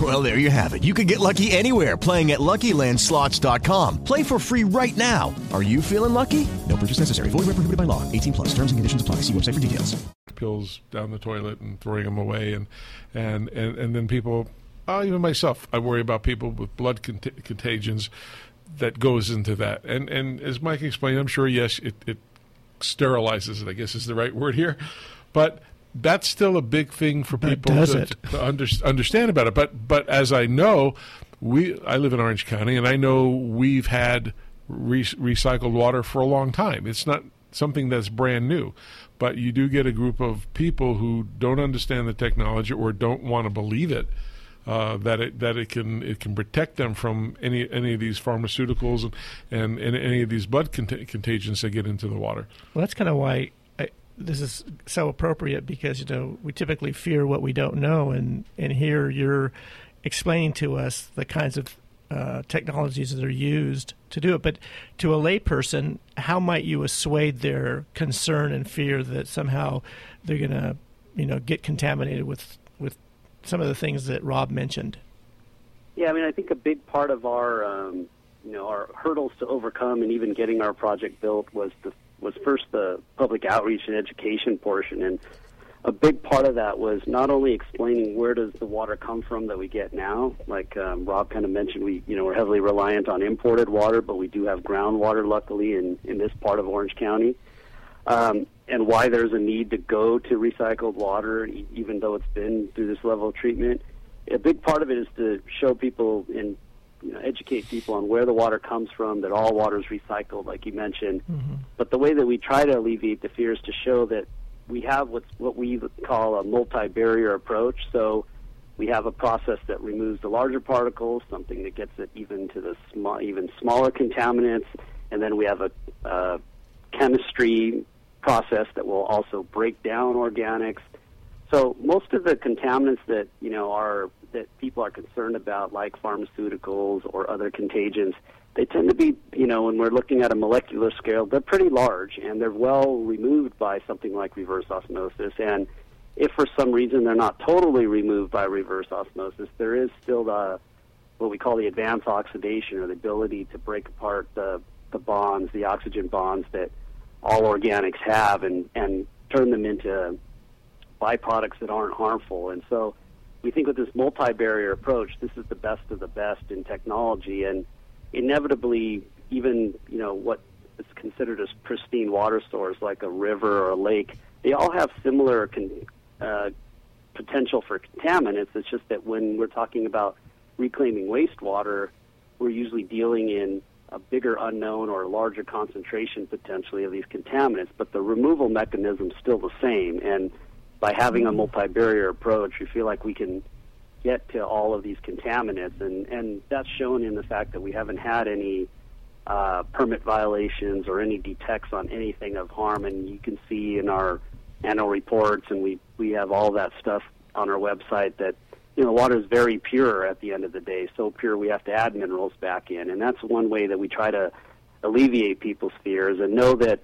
Well, there you have it. You can get lucky anywhere playing at LuckyLandSlots.com. Play for free right now. Are you feeling lucky? No purchase necessary. Void where prohibited by law. 18 plus. Terms and conditions apply. See website for details. pills down the toilet and throwing them away, and and and, and then people, oh, even myself, I worry about people with blood cont- contagions that goes into that. And and as Mike explained, I'm sure yes, it, it sterilizes it. I guess is the right word here, but that's still a big thing for people to, to under, understand about it. But but as I know, we I live in Orange County, and I know we've had re- recycled water for a long time. It's not something that's brand new, but you do get a group of people who don't understand the technology or don't want to believe it. Uh, that it that it can it can protect them from any any of these pharmaceuticals and and, and any of these blood cont- contagions that get into the water. Well, that's kind of why this is so appropriate because you know we typically fear what we don't know, and and here you're explaining to us the kinds of uh, technologies that are used to do it. But to a layperson, how might you assuade their concern and fear that somehow they're going to you know get contaminated with with some of the things that Rob mentioned? Yeah, I mean, I think a big part of our, um, you know, our hurdles to overcome and even getting our project built was the was first the public outreach and education portion, and a big part of that was not only explaining where does the water come from that we get now, like um, Rob kind of mentioned, we you know we're heavily reliant on imported water, but we do have groundwater, luckily, in in this part of Orange County. Um, and why there's a need to go to recycled water, even though it's been through this level of treatment. A big part of it is to show people and you know, educate people on where the water comes from, that all water is recycled, like you mentioned. But the way that we try to alleviate the fear is to show that we have what's what we call a multi-barrier approach. So we have a process that removes the larger particles, something that gets it even to the small, even smaller contaminants, and then we have a uh, chemistry process that will also break down organics. So most of the contaminants that you know are that people are concerned about, like pharmaceuticals or other contagions, they tend to be, you know, when we're looking at a molecular scale, they're pretty large and they're well removed by something like reverse osmosis. And if for some reason they're not totally removed by reverse osmosis, there is still the what we call the advanced oxidation or the ability to break apart the the bonds, the oxygen bonds that all organics have, and and turn them into byproducts that aren't harmful. And so we think with this multi-barrier approach, this is the best of the best in technology, and inevitably, even you know what is considered as pristine water source like a river or a lake, they all have similar con- uh, potential for contaminants. It's just that when we're talking about reclaiming wastewater, we're usually dealing in a bigger unknown or a larger concentration potentially of these contaminants, but the removal mechanism is still the same. And by having a multi-barrier approach, we feel like we can get to all of these contaminants, and and that's shown in the fact that we haven't had any uh, permit violations or any detects on anything of harm, and you can see in our annual reports, and we we have all that stuff on our website that you know water is very pure at the end of the day, so pure we have to add minerals back in, and that's one way that we try to alleviate people's fears and know that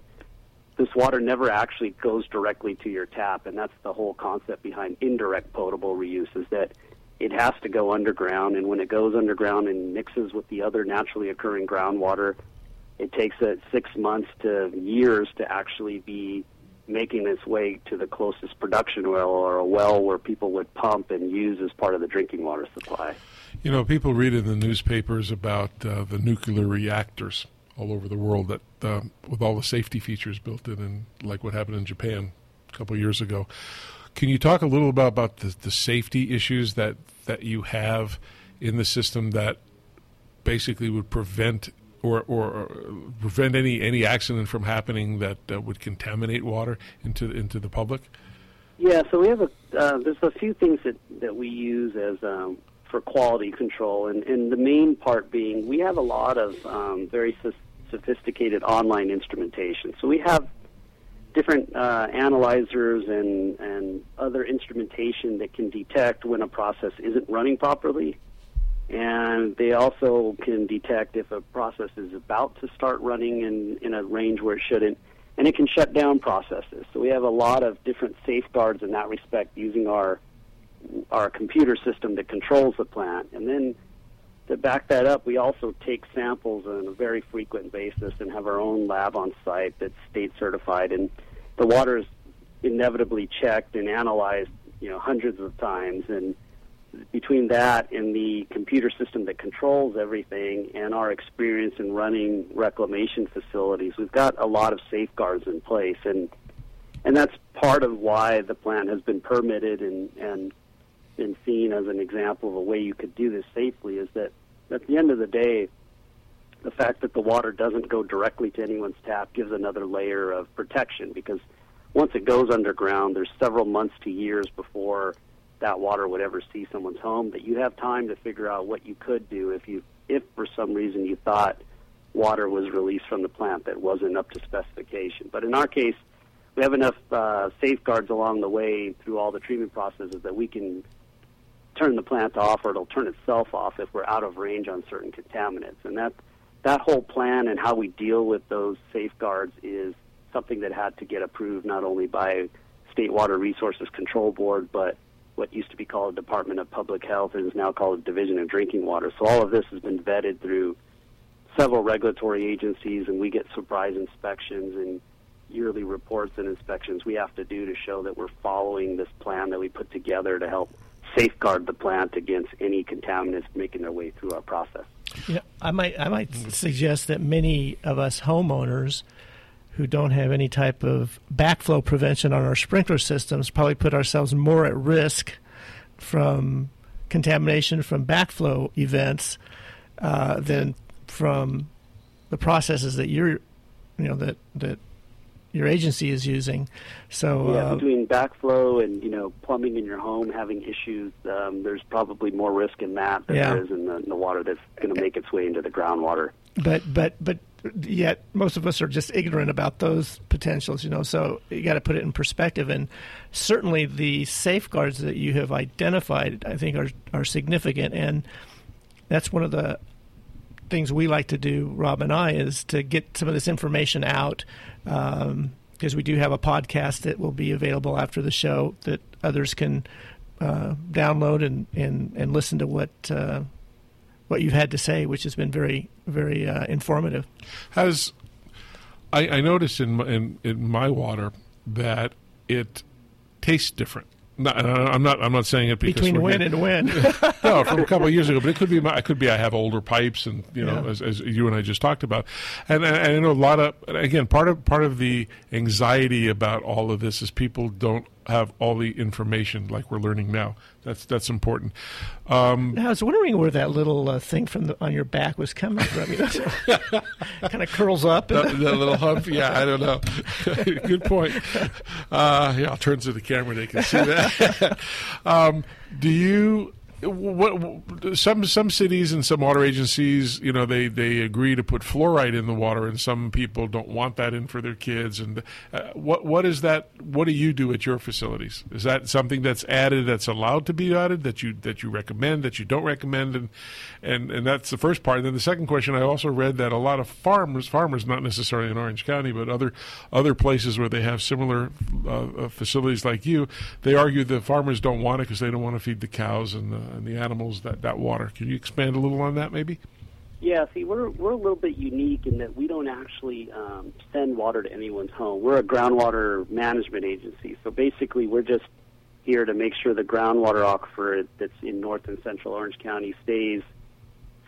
this water never actually goes directly to your tap, and that's the whole concept behind indirect potable reuse is that it has to go underground, and when it goes underground and mixes with the other naturally occurring groundwater, it takes it six months to years to actually be making its way to the closest production well or a well where people would pump and use as part of the drinking water supply. You know, people read in the newspapers about uh, the nuclear reactors all over the world that uh, with all the safety features built in, and like what happened in Japan a couple years ago. Can you talk a little about, about the, the safety issues that, that you have in the system that basically would prevent or, or prevent any, any accident from happening that uh, would contaminate water into into the public? Yeah, so we have a uh, there's a few things that, that we use as um, for quality control, and, and the main part being we have a lot of um, very sophisticated online instrumentation. So we have different uh, analyzers and, and other instrumentation that can detect when a process isn't running properly. And they also can detect if a process is about to start running in, in a range where it shouldn't. And it can shut down processes. So we have a lot of different safeguards in that respect using our our computer system that controls the plant. And then to back that up, we also take samples on a very frequent basis and have our own lab on site that's state certified. And the water is inevitably checked and analyzed, you know, hundreds of times. And between that and the computer system that controls everything and our experience in running reclamation facilities, we've got a lot of safeguards in place. And and that's part of why the plant has been permitted and and been seen as an example of a way you could do this safely is that at the end of the day, the fact that the water doesn't go directly to anyone's tap gives another layer of protection because once it goes underground, there's several months to years before that water would ever see someone's home that you have time to figure out what you could do if you if for some reason you thought water was released from the plant that wasn't up to specification. But in our case, we have enough uh, safeguards along the way through all the treatment processes that we can turn the plant off or it'll turn itself off if we're out of range on certain contaminants. And that that whole plan and how we deal with those safeguards is something that had to get approved not only by State Water Resources Control Board, but what used to be called Department of Public Health and is now called Division of Drinking Water. So all of this has been vetted through several regulatory agencies, and we get surprise inspections and yearly reports and inspections we have to do to show that we're following this plan that we put together to help safeguard the plant against any contaminants making their way through our process. Yeah, I might I might suggest that many of us homeowners who don't have any type of backflow prevention on our sprinkler systems probably put ourselves more at risk from contamination from backflow events uh, than from the processes that you're you know that that your agency is using. So yeah, uh, between backflow and you know plumbing in your home having issues, um, there's probably more risk in that than Yeah. there is in the, in the water that's going to make its way into the groundwater. but but but yet most of us are just ignorant about those potentials. You know, so you got to put it in perspective. And certainly, the safeguards that you have identified, I think, are are significant. And that's one of the things we like to do, Rob and I, is to get some of this information out. Um, because we do have a podcast that will be available after the show that others can uh, download and, and, and listen to what uh, what you've had to say, which has been very very uh, informative. Has I, I noticed in, in in my water that it tastes different. Not, uh, I'm not. I'm not saying it because between when getting, and when. no, from a couple of years ago, but it could be. My, it could be. I have older pipes, and you know, Yeah. as, as you and I just talked about, and, and I know a lot of. Again, part of part of the anxiety about all of this is people don't have all the information like we're learning now. That's that's important. Um, I was wondering where that little uh, thing from the, on your back was coming from. You know, kind of curls up. that, that little hump. Yeah, I don't know. Good point. Uh, yeah, I'll turn to the camera; they can see that. um, do you? What, some some cities and some water agencies, you know, they, they agree to put fluoride in the water, and some people don't want that in for their kids. And uh, what what is that? What do you do at your facilities? Is that something that's added, that's allowed to be added, that you that you recommend, that you don't recommend, and and and that's the first part. And then the second question, I also read that a lot of farmers, farmers, not necessarily in Orange County, but other other places where they have similar uh, uh, facilities like you, they argue the farmers don't want it because they don't want to feed the cows and the, and the animals that that water. Can you expand a little on that, maybe? Yeah, see, we're we're a little bit unique in that we don't actually um, send water to anyone's home. We're a groundwater management agency, so basically, we're just here to make sure the groundwater aquifer that's in North and Central Orange County stays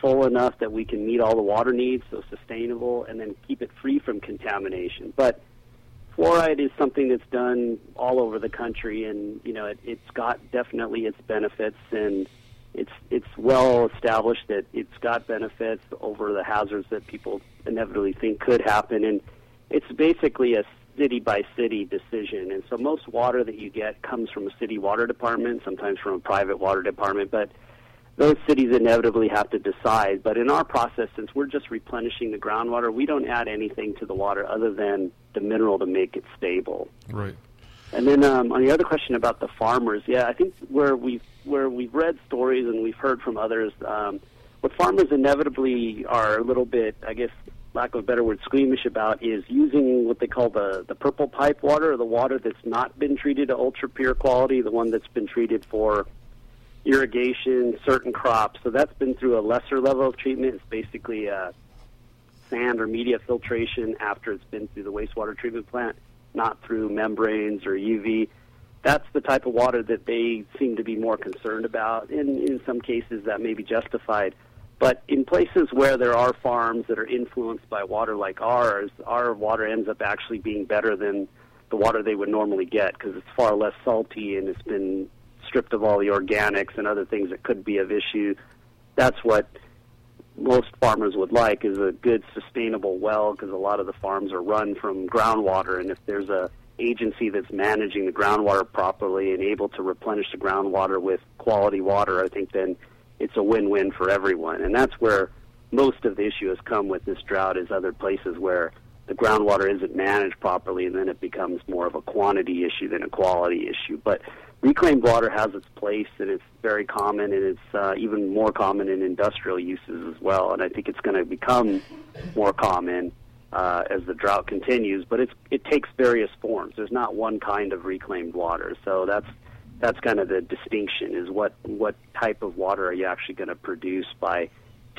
full enough that we can meet all the water needs, so sustainable, and then keep it free from contamination. But fluoride is something that's done all over the country, and you know it, it's got definitely its benefits, and it's it's well established that it's got benefits over the hazards that people inevitably think could happen, and it's basically a city by city decision. And so most water that you get comes from a city water department, sometimes from a private water department, but those cities inevitably have to decide. But in our process, since we're just replenishing the groundwater, we don't add anything to the water other than the mineral to make it stable. Right. And then um, on the other question about the farmers, yeah, I think where we've where we've read stories and we've heard from others, um, what farmers inevitably are a little bit, I guess, lack of a better word, squeamish about is using what they call the the purple pipe water, or the water that's not been treated to ultra pure quality, the one that's been treated for irrigation, certain crops. So that's been through a lesser level of treatment. It's basically uh, sand or media filtration after it's been through the wastewater treatment plant, not through membranes or UV. That's the type of water that they seem to be more concerned about. In in some cases, that may be justified. But in places where there are farms that are influenced by water like ours, our water ends up actually being better than the water they would normally get because it's far less salty and it's been stripped of all the organics and other things that could be of issue. That's what most farmers would like is a good sustainable well because a lot of the farms are run from groundwater and if there's a agency that's managing the groundwater properly and able to replenish the groundwater with quality water, I think then it's a win-win for everyone. And that's where most of the issue has come with this drought is other places where the groundwater isn't managed properly and then it becomes more of a quantity issue than a quality issue. But reclaimed water has its place and it's very common and it's uh, even more common in industrial uses as well. And I think it's going to become more common uh, as the drought continues. But it's it takes various forms. There's not one kind of reclaimed water. So that's that's kind of the distinction is what what type of water are you actually going to produce by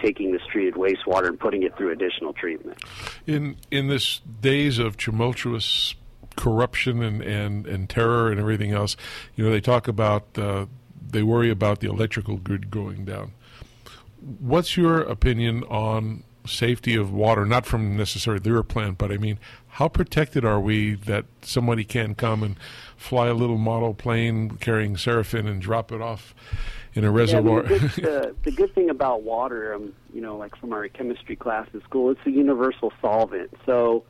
taking this treated wastewater and putting it through additional treatment. In in this days of tumultuous corruption and, and, and terror and everything else, you know, they talk about uh, they worry about the electrical grid going down. What's your opinion on safety of water? Not from necessarily their plant, but I mean, how protected are we that somebody can come and fly a little model plane carrying Seraphim and drop it off in a reservoir? Yeah, I mean, the, good, uh, the good thing about water, um, you know, like from our chemistry class in school, it's a universal solvent. So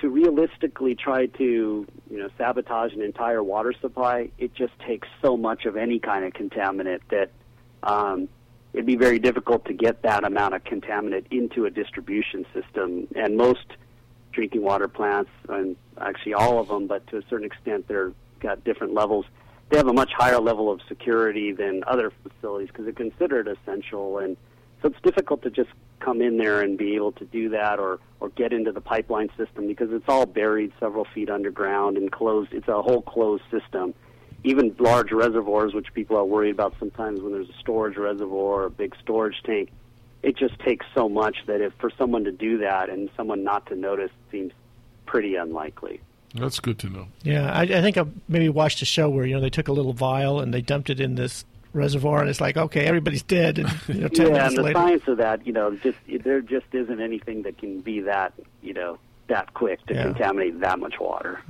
to realistically try to, you know, sabotage an entire water supply, it just takes so much of any kind of contaminant that um, it'd be very difficult to get that amount of contaminant into a distribution system. And most drinking water plants, and actually all of them, but to a certain extent, they're got different levels. They have a much higher level of security than other facilities because they're considered essential, and so it's difficult to just come in there and be able to do that or or get into the pipeline system because it's all buried several feet underground and closed. It's a whole closed system. Even large reservoirs, which people are worried about sometimes when there's a storage reservoir or a big storage tank, it just takes so much that if for someone to do that and someone not to notice seems pretty unlikely. That's good to know. Yeah, I, I think I maybe watched a show where you know they took a little vial and they dumped it in this reservoir, and it's like, okay, everybody's dead. And, you know, 10 yeah, minutes and the later. science of that, you know, just there just isn't anything that can be that, you know, that quick to Yeah. contaminate that much water.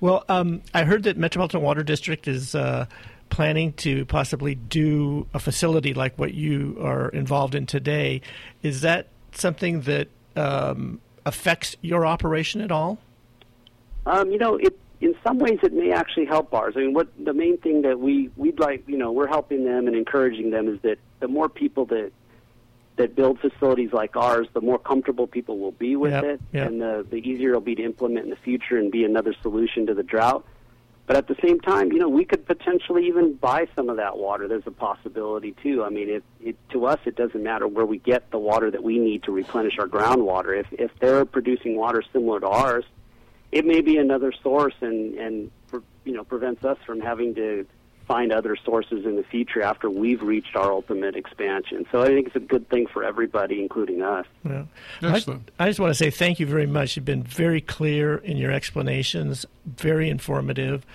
Well, um, I heard that Metropolitan Water District is uh, planning to possibly do a facility like what you are involved in today. Is that something that um, affects your operation at all? Um, you know, it in some ways it may actually help ours. I mean, what the main thing that we we'd like, you know, we're helping them and encouraging them is that the more people that that build facilities like ours, the more comfortable people will be with Yep, it, yep. and the the easier it'll be to implement in the future and be another solution to the drought. But at the same time, you know, we could potentially even buy some of that water. There's a possibility too. I mean, it, it to us it doesn't matter where we get the water that we need to replenish our groundwater. If if they're producing water similar to ours, it may be another source and and pre- you know prevents us from having to find other sources in the future after we've reached our ultimate expansion. So I think it's a good thing for everybody, including us. Yeah. Excellent. I, I just want to say thank you very much. You've been very clear in your explanations, very informative.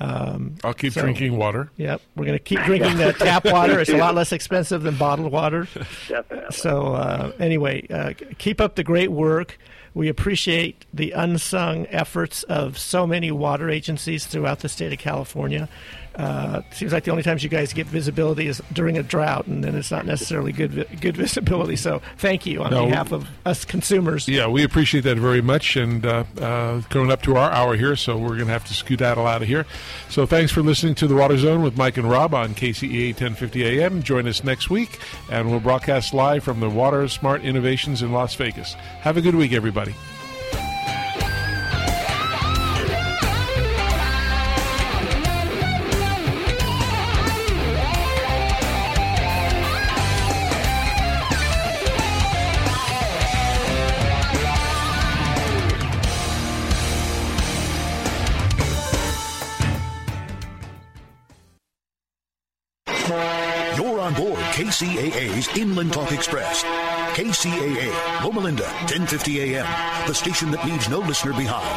Um, I'll keep so- drinking water. Yep, we're going to keep drinking the tap water. It's a lot less expensive than bottled water. Definitely. So uh, anyway, uh, keep up the great work. We appreciate the unsung efforts of so many water agencies throughout the state of California. Uh, seems like the only times you guys get visibility is during a drought, and then it's not necessarily good good visibility. So thank you on No, behalf of us consumers. Yeah, we appreciate that very much. And uh, uh, coming up to our hour here, so we're going to have to skedaddle out of here. So thanks for listening to The Water Zone with Mike and Rob on KCAA 1050 AM. Join us next week, and we'll broadcast live from the Water Smart Innovations in Las Vegas. Have a good week, everybody. KCAA's Inland Talk Express. KCAA, Loma Linda, 1050 AM, the station that leaves no listener behind.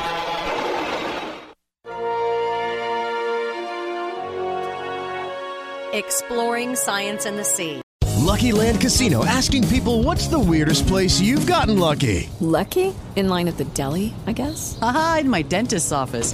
Exploring science in the sea. Lucky Land Casino asking people what's the weirdest place you've gotten lucky? Lucky? In line at the deli, I guess? Aha, in my dentist's office.